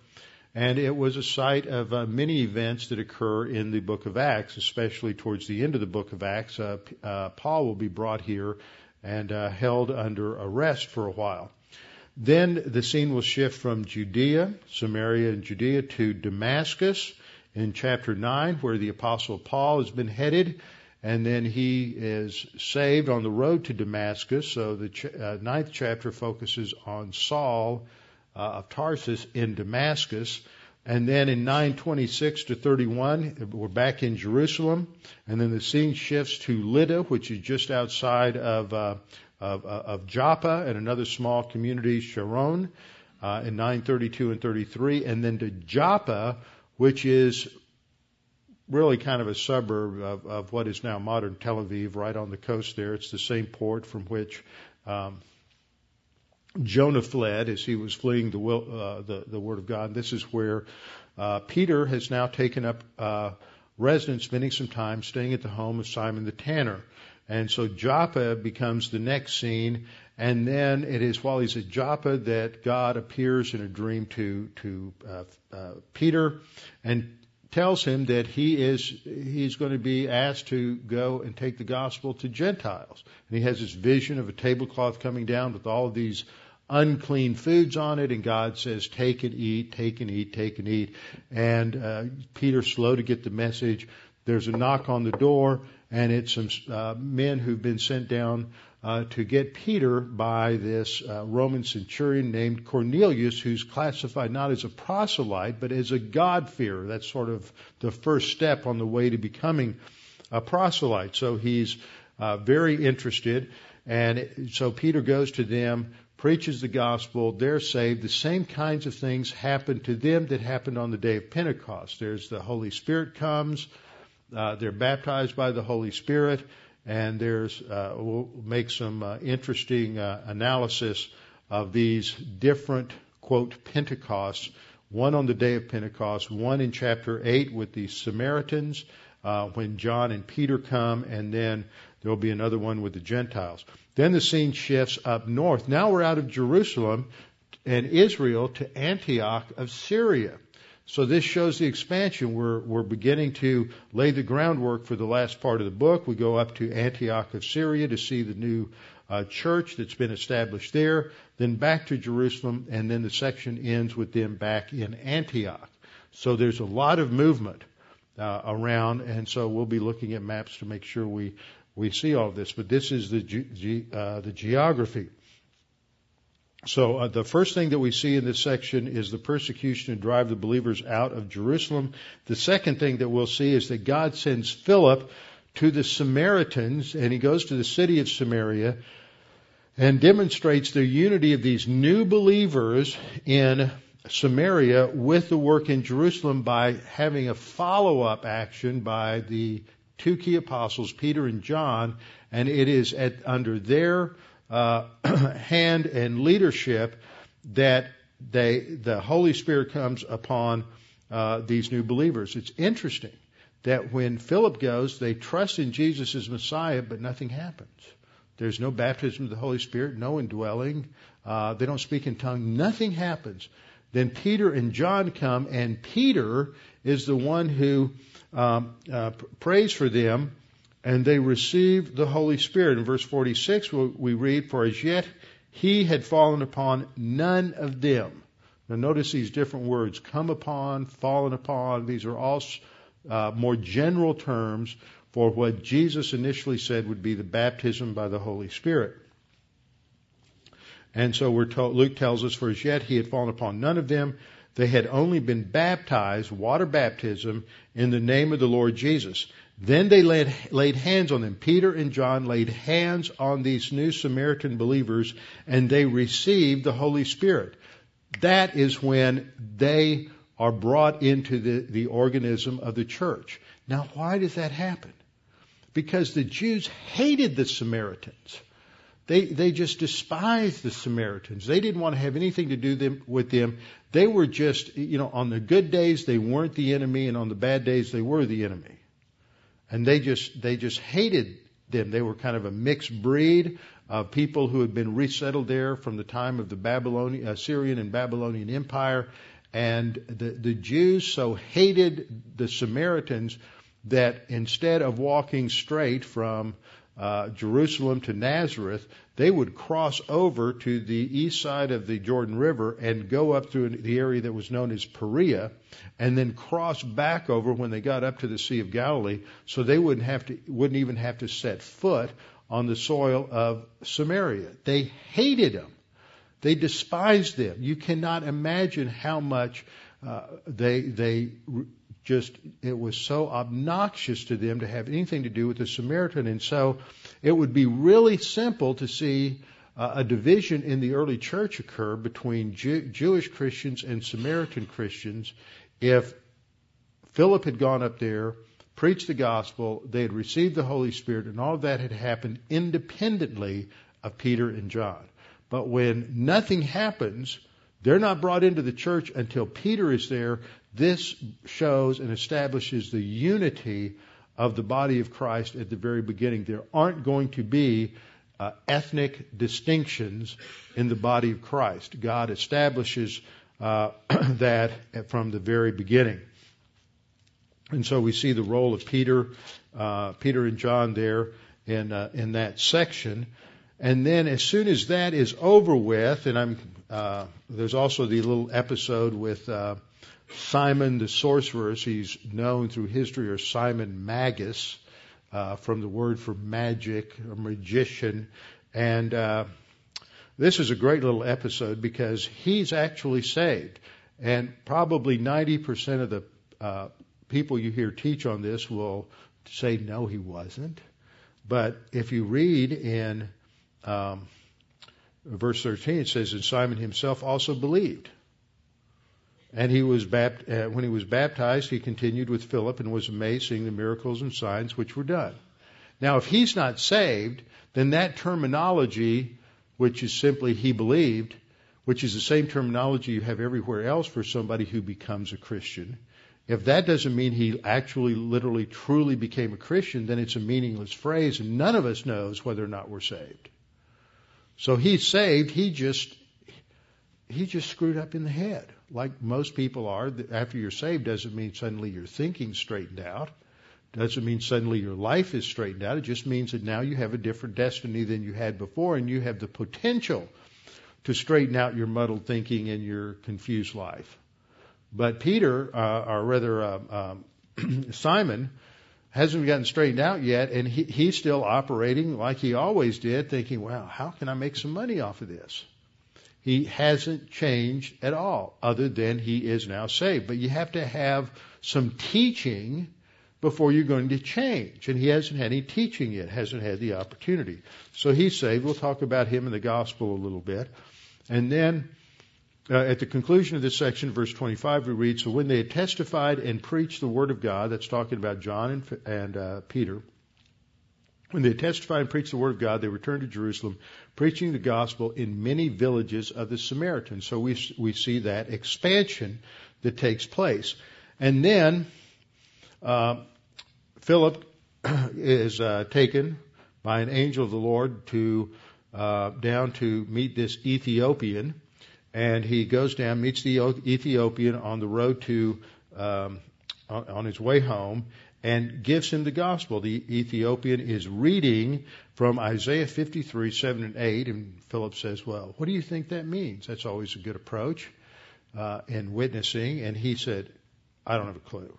And it was a site of uh, many events that occur in the book of Acts, especially towards the end of the book of Acts. Uh, uh, Paul will be brought here and uh, held under arrest for a while. Then the scene will shift from Judea, Samaria and Judea to Damascus in chapter 9, where the apostle Paul has been headed, and then he is saved on the road to Damascus. So the ch- uh, ninth chapter focuses on Saul uh, of Tarsus in Damascus. And then in 926 to 31, we're back in Jerusalem. And then the scene shifts to Lydda, which is just outside of, uh, of, uh, of, Joppa and another small community, Sharon, uh, in 932 and 33. And then to Joppa, which is really kind of a suburb of, of what is now modern Tel Aviv, right on the coast there. It's the same port from which um, Jonah fled as he was fleeing the, will, uh, the, the Word of God. This is where uh, Peter has now taken up uh, residence, spending some time staying at the home of Simon the tanner. And so Joppa becomes the next scene, and then it is while he's at Joppa that God appears in a dream to to uh, uh, Peter and tells him that he is he's going to be asked to go and take the gospel to Gentiles. And he has this vision of a tablecloth coming down with all of these unclean foods on it, and God says, "Take and eat, take and eat, take and eat." And uh, Peter's slow to get the message. There's a knock on the door, and it's some uh, men who've been sent down uh, to get Peter by this uh, Roman centurion named Cornelius, who's classified not as a proselyte, but as a God-fearer. That's sort of the first step on the way to becoming a proselyte. So he's uh, very interested. And so Peter goes to them, preaches the gospel, they're saved. The same kinds of things happen to them that happened on the day of Pentecost. There's the Holy Spirit comes, uh, they're baptized by the Holy Spirit, and there's uh, we'll make some uh, interesting uh, analysis of these different quote Pentecosts. One on the day of Pentecost, one in chapter eight with the Samaritans uh, when John and Peter come, and then there'll be another one with the Gentiles. Then the scene shifts up north. Now we're out of Jerusalem and Israel to Antioch of Syria. So this shows the expansion. We're, we're beginning to lay the groundwork for the last part of the book. We go up to Antioch of Syria to see the new uh, church that's been established there, then back to Jerusalem, and then the section ends with them back in Antioch. So there's a lot of movement uh, around, and so we'll be looking at maps to make sure we we see all this. But this is the ge- uh, the geography. So uh, the first thing that we see in this section is the persecution to drive the believers out of Jerusalem. The second thing that we'll see is that God sends Philip to the Samaritans, and he goes to the city of Samaria and demonstrates the unity of these new believers in Samaria with the work in Jerusalem by having a follow up action by the two key apostles, Peter and John, and it is at, under their uh, hand and leadership that they, the Holy Spirit comes upon uh, these new believers. It's interesting that when Philip goes, they trust in Jesus as Messiah, but nothing happens. There's no baptism of the Holy Spirit, no indwelling. Uh, they don't speak in tongue. Nothing happens. Then Peter and John come, and Peter is the one who um, uh, prays for them, and they receive the Holy Spirit. In verse 46, we read, For as yet he had fallen upon none of them. Now notice these different words come upon, fallen upon. These are all uh, more general terms for what Jesus initially said would be the baptism by the Holy Spirit. And so we're told, Luke tells us, for as yet he had fallen upon none of them. They had only been baptized, water baptism, in the name of the Lord Jesus. Then they laid, laid hands on them. Peter and John laid hands on these new Samaritan believers and they received the Holy Spirit. That is when they are brought into the, the organism of the church. Now, why does that happen? Because the Jews hated the Samaritans. They, they just despised the Samaritans. They didn't want to have anything to do them, with them. They were just, you know, on the good days they weren't the enemy, and on the bad days they were the enemy. And they just, they just hated them. They were kind of a mixed breed of people who had been resettled there from the time of the Babylonian, Assyrian uh, and Babylonian Empire. And the, the Jews so hated the Samaritans that instead of walking straight from uh, Jerusalem to Nazareth, they would cross over to the east side of the Jordan River and go up through the area that was known as Perea, and then cross back over when they got up to the Sea of Galilee, so they wouldn't have to, wouldn't even have to set foot on the soil of Samaria. They hated them. They despised them. You cannot imagine how much uh, they they just it was so obnoxious to them to have anything to do with the Samaritan, and so it would be really simple to see uh, a division in the early church occur between Jew- Jewish Christians and Samaritan Christians if Philip had gone up there, preached the gospel, they had received the Holy Spirit, and all of that had happened independently of Peter and John. But when nothing happens, they're not brought into the church until Peter is there. This shows and establishes the unity of the body of Christ at the very beginning. There aren't going to be uh, ethnic distinctions in the body of Christ. God establishes uh, that from the very beginning. And so we see the role of Peter, uh, Peter and John there in uh, in that section. And then as soon as that is over with, and I'm uh, there's also the little episode with uh, Simon the sorcerer. as He's known through history as Simon Magus, uh, from the word for magic or magician. And uh, this is a great little episode because he's actually saved. And probably 90% of the uh, people you hear teach on this will say, no, he wasn't. But if you read in um, verse 13, it says, And Simon himself also believed. And he was bapt- uh, when he was baptized, he continued with Philip and was amazed seeing the miracles and signs which were done. Now, if he's not saved, then that terminology, which is simply he believed, which is the same terminology you have everywhere else for somebody who becomes a Christian, if that doesn't mean he actually, literally, truly became a Christian, then it's a meaningless phrase, and none of us knows whether or not we're saved. So he's saved. He just he just screwed up in the head, like most people are. After you're saved, doesn't mean suddenly your thinking straightened out. Doesn't mean suddenly your life is straightened out. It just means that now you have a different destiny than you had before, and you have the potential to straighten out your muddled thinking and your confused life. But Peter, uh, or rather uh, um, Simon, hasn't gotten straightened out yet, and he, he's still operating like he always did, thinking, "Wow, how can I make some money off of this?" He hasn't changed at all, other than he is now saved. But you have to have some teaching before you're going to change. And he hasn't had any teaching yet, hasn't had the opportunity. So he's saved. We'll talk about him in the gospel a little bit. And then uh, at the conclusion of this section, verse 25, we read, So when they had testified and preached the word of God, that's talking about John and, and uh, Peter, when they had testified and preached the word of God, they returned to Jerusalem, preaching the gospel in many villages of the Samaritans. So we, we see that expansion that takes place. And then uh, Philip is uh, taken by an angel of the Lord to uh, down to meet this Ethiopian and he goes down, meets the Ethiopian on the road to um, on his way home, and gives him the gospel. The Ethiopian is reading from Isaiah 53, 7 and 8, and Philip says, "Well, what do you think that means?" That's always a good approach uh, in witnessing. And he said, "I don't have a clue."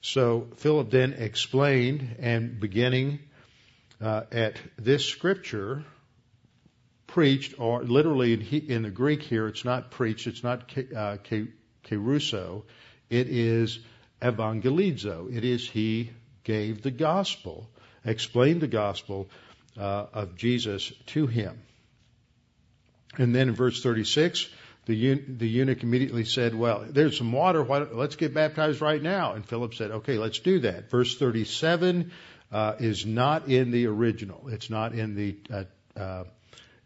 So Philip then explained, and beginning uh, at this scripture, preached, or literally in, he, in the Greek here, it's not preached, it's not uh, keruso, it is evangelizo. It is he gave the gospel, explained the gospel uh, of Jesus to him. And then in verse 36, the, the eunuch immediately said, Well, there's some water. Why, let's get baptized right now. And Philip said, Okay, let's do that. Verse 37 uh, is not in the original. It's not in the uh, uh,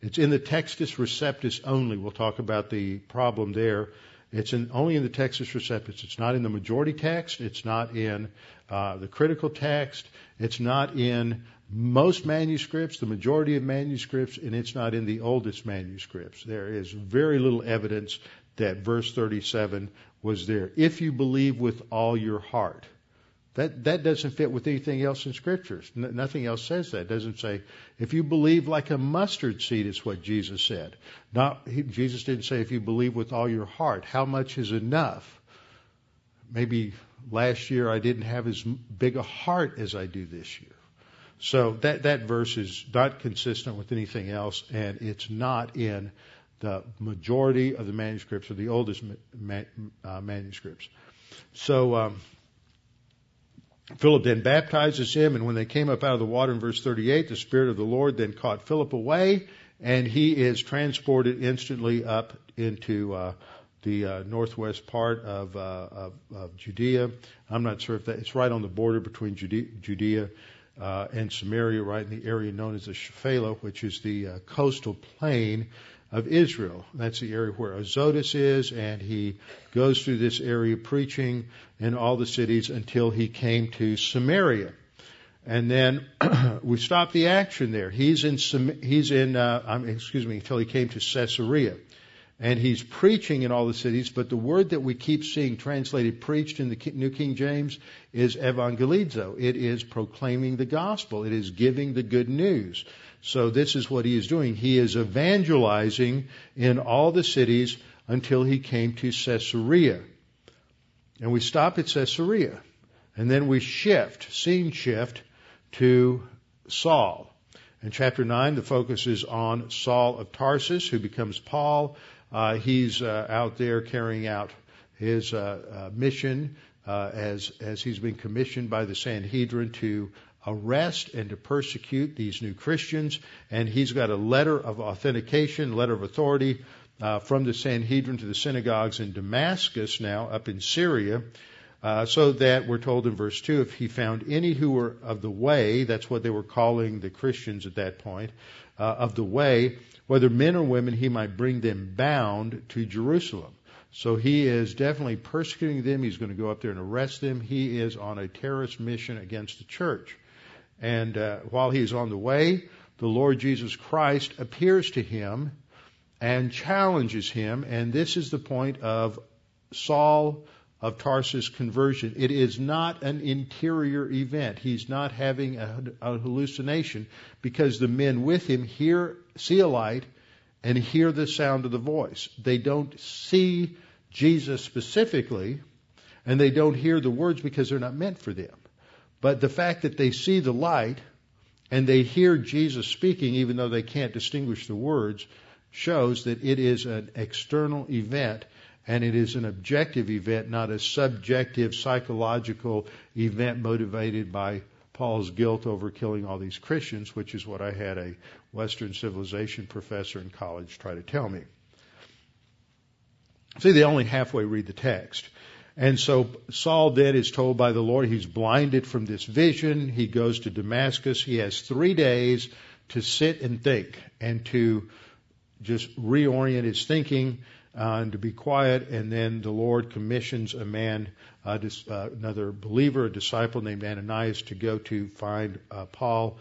it's in the Textus Receptus only. We'll talk about the problem there. It's in, only in the Textus Receptus. It's not in the majority text. It's not in uh, the critical text. It's not in most manuscripts, the majority of manuscripts, and it's not in the oldest manuscripts. There is very little evidence that verse 37 was there. If you believe with all your heart. That, that doesn't fit with anything else in scriptures. N- nothing else says that. It doesn't say, if you believe like a mustard seed is what Jesus said. Not, he, Jesus didn't say if you believe with all your heart. How much is enough? Maybe last year I didn't have as big a heart as I do this year. So that, that verse is not consistent with anything else and it's not in the majority of the manuscripts or the oldest ma- uh, manuscripts. So, um, Philip then baptizes him, and when they came up out of the water in verse 38, the Spirit of the Lord then caught Philip away, and he is transported instantly up into uh, the uh, northwest part of, uh, of, of, Judea. I'm not sure if that it's right on the border between Judea, Judea uh, and Samaria, right in the area known as the Shephelah, which is the uh, coastal plain of Israel. That's the area where Azotus is, and he goes through this area preaching in all the cities until he came to Samaria. And then we stop the action there. He's in, he's in, uh, excuse me, until he came to Caesarea. And he's preaching in all the cities, but the word that we keep seeing translated preached in the New King James is evangelizo. It is proclaiming the gospel. It is giving the good news. So this is what he is doing. He is evangelizing in all the cities until he came to Caesarea. And we stop at Caesarea. And then we shift, scene shift, to Saul. In chapter 9, the focus is on Saul of Tarsus, who becomes Paul. Uh, he's uh, out there carrying out his uh, uh mission uh, as as he's been commissioned by the Sanhedrin to arrest and to persecute these new Christians. And he's got a letter of authentication, letter of authority uh, from the Sanhedrin to the synagogues in Damascus now, up in Syria. Uh, so that we're told in verse 2 if he found any who were of the way, that's what they were calling the Christians at that point, uh, of the way, whether men or women, he might bring them bound to Jerusalem. So he is definitely persecuting them. He's going to go up there and arrest them. He is on a terrorist mission against the church. And uh, while he's on the way, the Lord Jesus Christ appears to him and challenges him. And this is the point of Saul of Tarsus' conversion. It is not an interior event. He's not having a, a hallucination because the men with him hear, see a light and hear the sound of the voice. They don't see Jesus specifically, and they don't hear the words because they're not meant for them. But the fact that they see the light and they hear Jesus speaking, even though they can't distinguish the words, shows that it is an external event and it is an objective event, not a subjective psychological event motivated by Paul's guilt over killing all these Christians, which is what I had a Western civilization professor in college try to tell me. See, they only halfway read the text. And so Saul then is told by the Lord he's blinded from this vision. He goes to Damascus. He has three days to sit and think and to just reorient his thinking uh, and to be quiet. And then the Lord commissions a man, uh, dis, uh, another believer, a disciple named Ananias, to go to find uh, Paul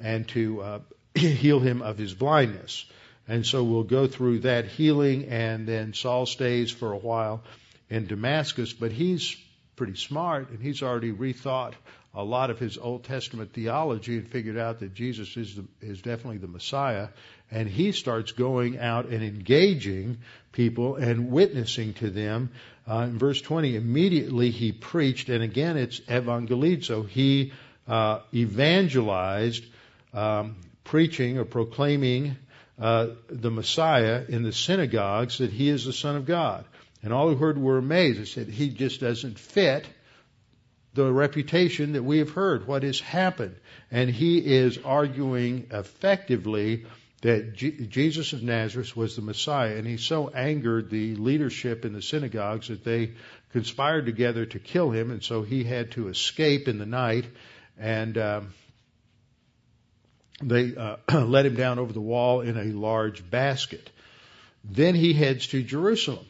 and to uh, heal him of his blindness. And so we'll go through that healing, and then Saul stays for a while in Damascus, but he's pretty smart, and he's already rethought a lot of his Old Testament theology and figured out that Jesus is the, is definitely the Messiah, and he starts going out and engaging people and witnessing to them. Uh, in verse 20, immediately he preached, and again it's evangelizo. He uh, evangelized, um, preaching or proclaiming uh, the Messiah in the synagogues that he is the Son of God. And all who heard were amazed. They said, he just doesn't fit the reputation that we have heard, what has happened. And he is arguing effectively that G- Jesus of Nazareth was the Messiah. And he so angered the leadership in the synagogues that they conspired together to kill him. And so he had to escape in the night. And um, they uh, let him down over the wall in a large basket. Then he heads to Jerusalem.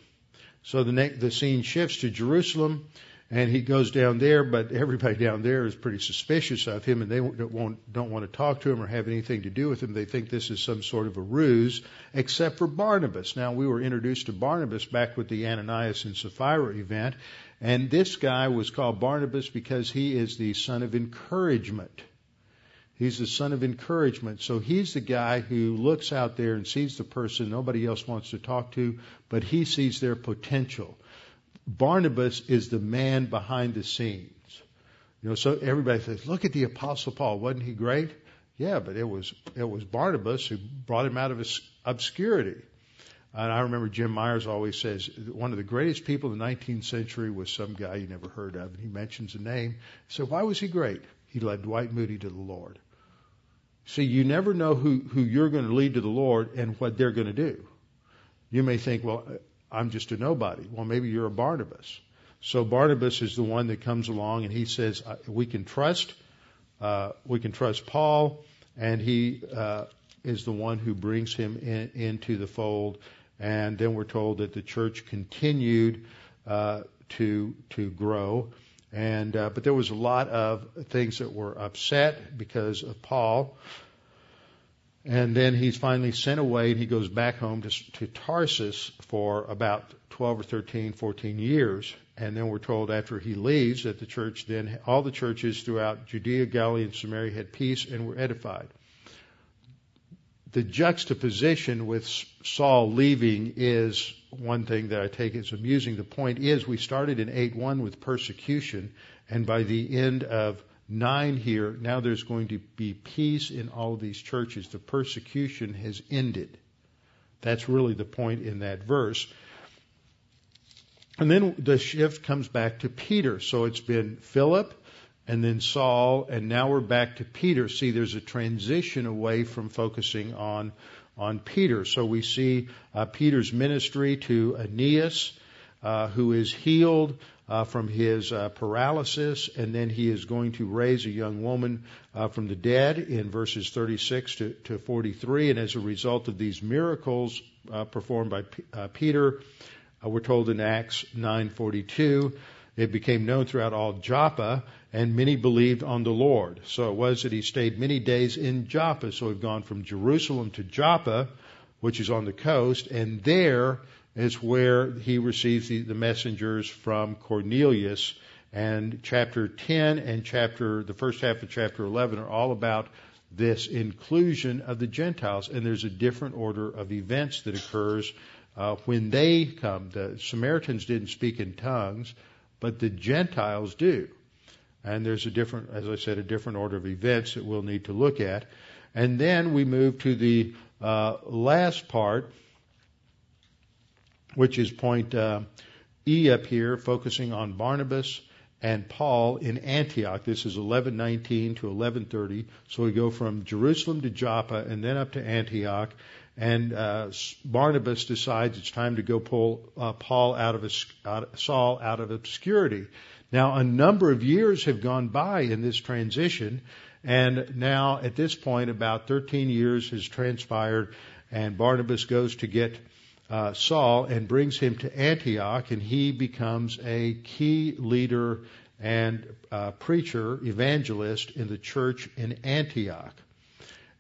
So the, ne- the scene shifts to Jerusalem, and he goes down there. But everybody down there is pretty suspicious of him, and they won't, don't want to talk to him or have anything to do with him. They think this is some sort of a ruse, except for Barnabas. Now we were introduced to Barnabas back with the Ananias and Sapphira event, and this guy was called Barnabas because he is the son of encouragement. He's the son of encouragement. So he's the guy who looks out there and sees the person nobody else wants to talk to, but he sees their potential. Barnabas is the man behind the scenes. You know, so everybody says, look at the apostle Paul. Wasn't he great? Yeah, but it was, it was Barnabas who brought him out of his obscurity. And I remember Jim Myers always says one of the greatest people in the 19th century was some guy you never heard of. And he mentions a name. So why was he great? He led Dwight Moody to the Lord. See, you never know who, who you're going to lead to the Lord and what they're going to do. You may think, well, I'm just a nobody. Well, maybe you're a Barnabas. So Barnabas is the one that comes along and he says, we can trust, uh, we can trust Paul, and he uh, is the one who brings him in, into the fold. And then we're told that the church continued uh, to to grow. And uh, but there was a lot of things that were upset because of Paul. And then he's finally sent away and he goes back home to, to Tarsus for about 12 or 13, 14 years. And then we're told after he leaves that the church then, all the churches throughout Judea, Galilee, and Samaria had peace and were edified. The juxtaposition with Saul leaving is one thing that I take as amusing. The point is, we started in 8 1 with persecution, and by the end of 9 here, now there's going to be peace in all these churches. The persecution has ended. That's really the point in that verse. And then the shift comes back to Peter. So it's been Philip, and then Saul, and now we're back to Peter. See, there's a transition away from focusing on on Peter. So we see uh, Peter's ministry to Aeneas, uh, who is healed uh, from his uh, paralysis, and then he is going to raise a young woman uh, from the dead in verses 36 to, to 43. And as a result of these miracles uh, performed by P- Peter, we're told in Acts 9:42, it became known throughout all Joppa, and many believed on the Lord. So it was that he stayed many days in Joppa. So we've gone from Jerusalem to Joppa, which is on the coast, and there is where he receives the, the messengers from Cornelius. And chapter 10 and chapter, the first half of chapter 11 are all about this inclusion of the Gentiles. And there's a different order of events that occurs uh, when they come. The Samaritans didn't speak in tongues, but the Gentiles do. And there's a different, as I said, a different order of events that we'll need to look at. And then we move to the uh, last part, which is point uh, E up here, focusing on Barnabas and Paul in Antioch. This is 1119 to 1130. So we go from Jerusalem to Joppa and then up to Antioch. And uh, Barnabas decides it's time to go pull uh, Paul out of out, Saul out of obscurity. Now a number of years have gone by in this transition, and now at this point about 13 years has transpired, and Barnabas goes to get uh, Saul and brings him to Antioch, and he becomes a key leader and uh, preacher, evangelist in the church in Antioch.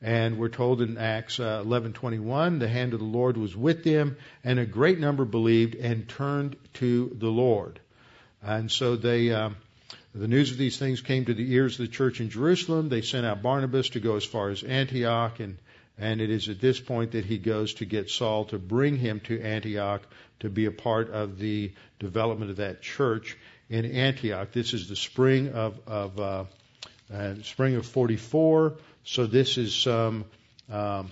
And we're told in Acts uh, 11:21, the hand of the Lord was with them, and a great number believed and turned to the Lord. And so they, uh, the news of these things came to the ears of the church in Jerusalem. They sent out Barnabas to go as far as Antioch, and and it is at this point that he goes to get Saul to bring him to Antioch to be a part of the development of that church in Antioch. This is the spring of, of uh, uh, spring of 44. So this is some um,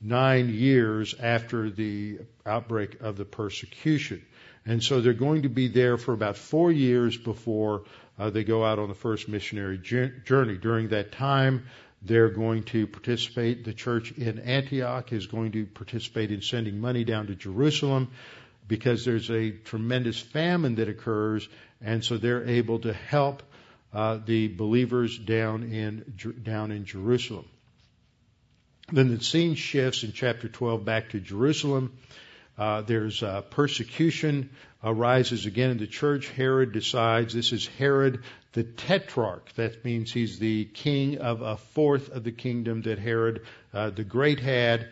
nine years after the outbreak of the persecution. And so they're going to be there for about four years before uh, they go out on the first missionary journey. During that time, they're going to participate, the church in Antioch is going to participate in sending money down to Jerusalem because there's a tremendous famine that occurs, and so they're able to help uh, the believers down in down in Jerusalem. Then the scene shifts in chapter 12 back to Jerusalem. Uh, there's uh, persecution arises again in the church. Herod decides this is Herod the Tetrarch. That means he's the king of a fourth of the kingdom that Herod uh, the Great had.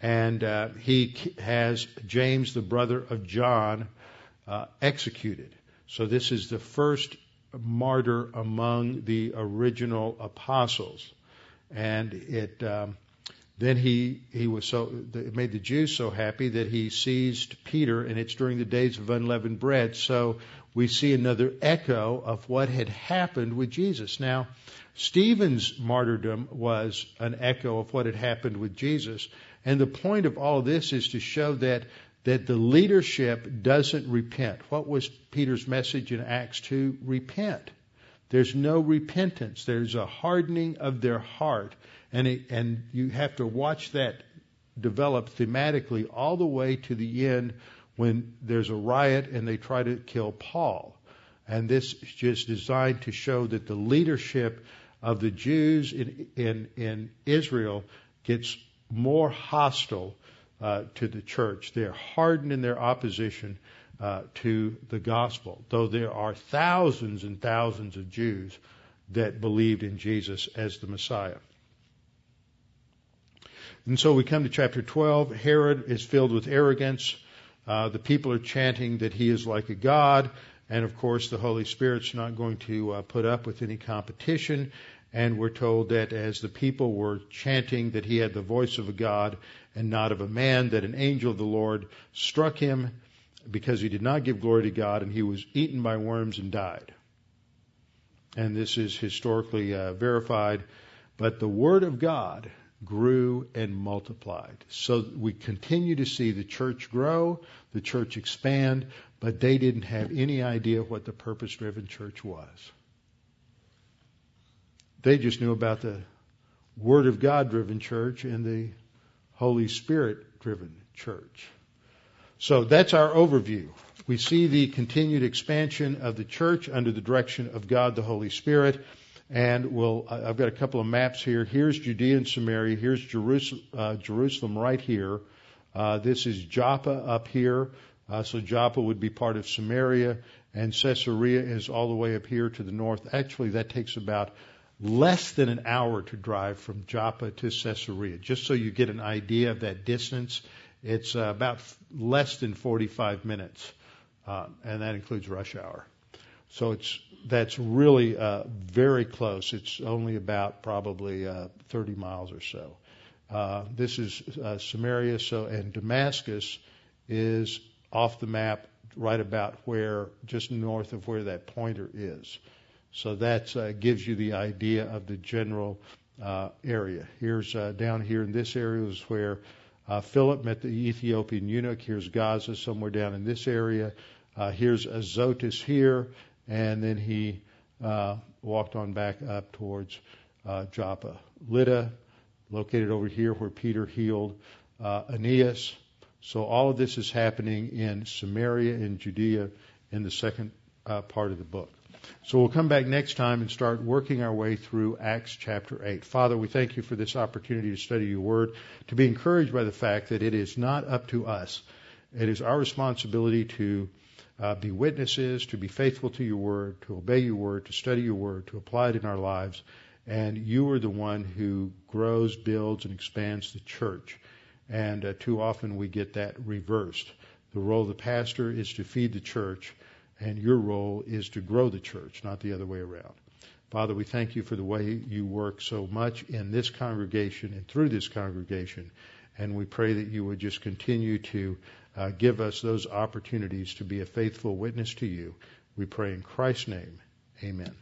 And uh, he has James, the brother of John, uh, executed. So this is the first martyr among the original apostles. And it, um, then he, he was so, it made the Jews so happy that he seized Peter, and it's during the days of unleavened bread. So we see another echo of what had happened with Jesus. Now, Stephen's martyrdom was an echo of what had happened with Jesus. And the point of all this is to show that, that the leadership doesn't repent. What was Peter's message in Acts 2? Repent. There's no repentance. There's a hardening of their heart. And, it, and you have to watch that develop thematically all the way to the end when there's a riot and they try to kill Paul. And this is just designed to show that the leadership of the Jews in, in, in Israel gets more hostile uh, to the church. They're hardened in their opposition uh, to the gospel, though there are thousands and thousands of Jews that believed in Jesus as the Messiah. And so we come to chapter 12. Herod is filled with arrogance. Uh, the people are chanting that he is like a god. And of course, the Holy Spirit's not going to uh, put up with any competition. And we're told that as the people were chanting that he had the voice of a god and not of a man, that an angel of the Lord struck him because he did not give glory to God and he was eaten by worms and died. And this is historically uh, verified. But the Word of God grew and multiplied. So we continue to see the church grow, the church expand, but they didn't have any idea what the purpose driven church was. They just knew about the Word of God driven church and the Holy Spirit driven church. So that's our overview. We see the continued expansion of the church under the direction of God the Holy Spirit. And we'll, I've got a couple of maps here. Here's Judea and Samaria. Here's Jerusalem, uh, Jerusalem right here. Uh, this is Joppa up here. Uh, so Joppa would be part of Samaria, and Caesarea is all the way up here to the north. Actually, that takes about less than an hour to drive from Joppa to Caesarea. Just so you get an idea of that distance, it's uh, about less than 45 minutes, uh, and that includes rush hour. So it's that's really uh, very close. It's only about probably uh, 30 miles or so. Uh, this is uh, Samaria, so and Damascus is off the map, right about where, just north of where that pointer is. So that uh, gives you the idea of the general uh, area. Here's uh, down here in this area is where uh, Philip met the Ethiopian eunuch. Here's Gaza, somewhere down in this area. Uh, here's Azotus here, and then he uh, walked on back up towards uh, Joppa. Lydda, located over here where Peter healed uh, Aeneas. So all of this is happening in Samaria and Judea in the second uh, part of the book. So we'll come back next time and start working our way through Acts chapter 8. Father, we thank you for this opportunity to study your word, to be encouraged by the fact that it is not up to us. It is our responsibility to uh, be witnesses, to be faithful to your word, to obey your word, to study your word, to apply it in our lives. And you are the one who grows, builds, and expands the church. And uh, too often we get that reversed. The role of the pastor is to feed the church, and your role is to grow the church, not the other way around. Father, we thank you for the way you work so much in this congregation and through this congregation. And we pray that you would just continue to uh, give us those opportunities to be a faithful witness to you. We pray in Christ's name. Amen.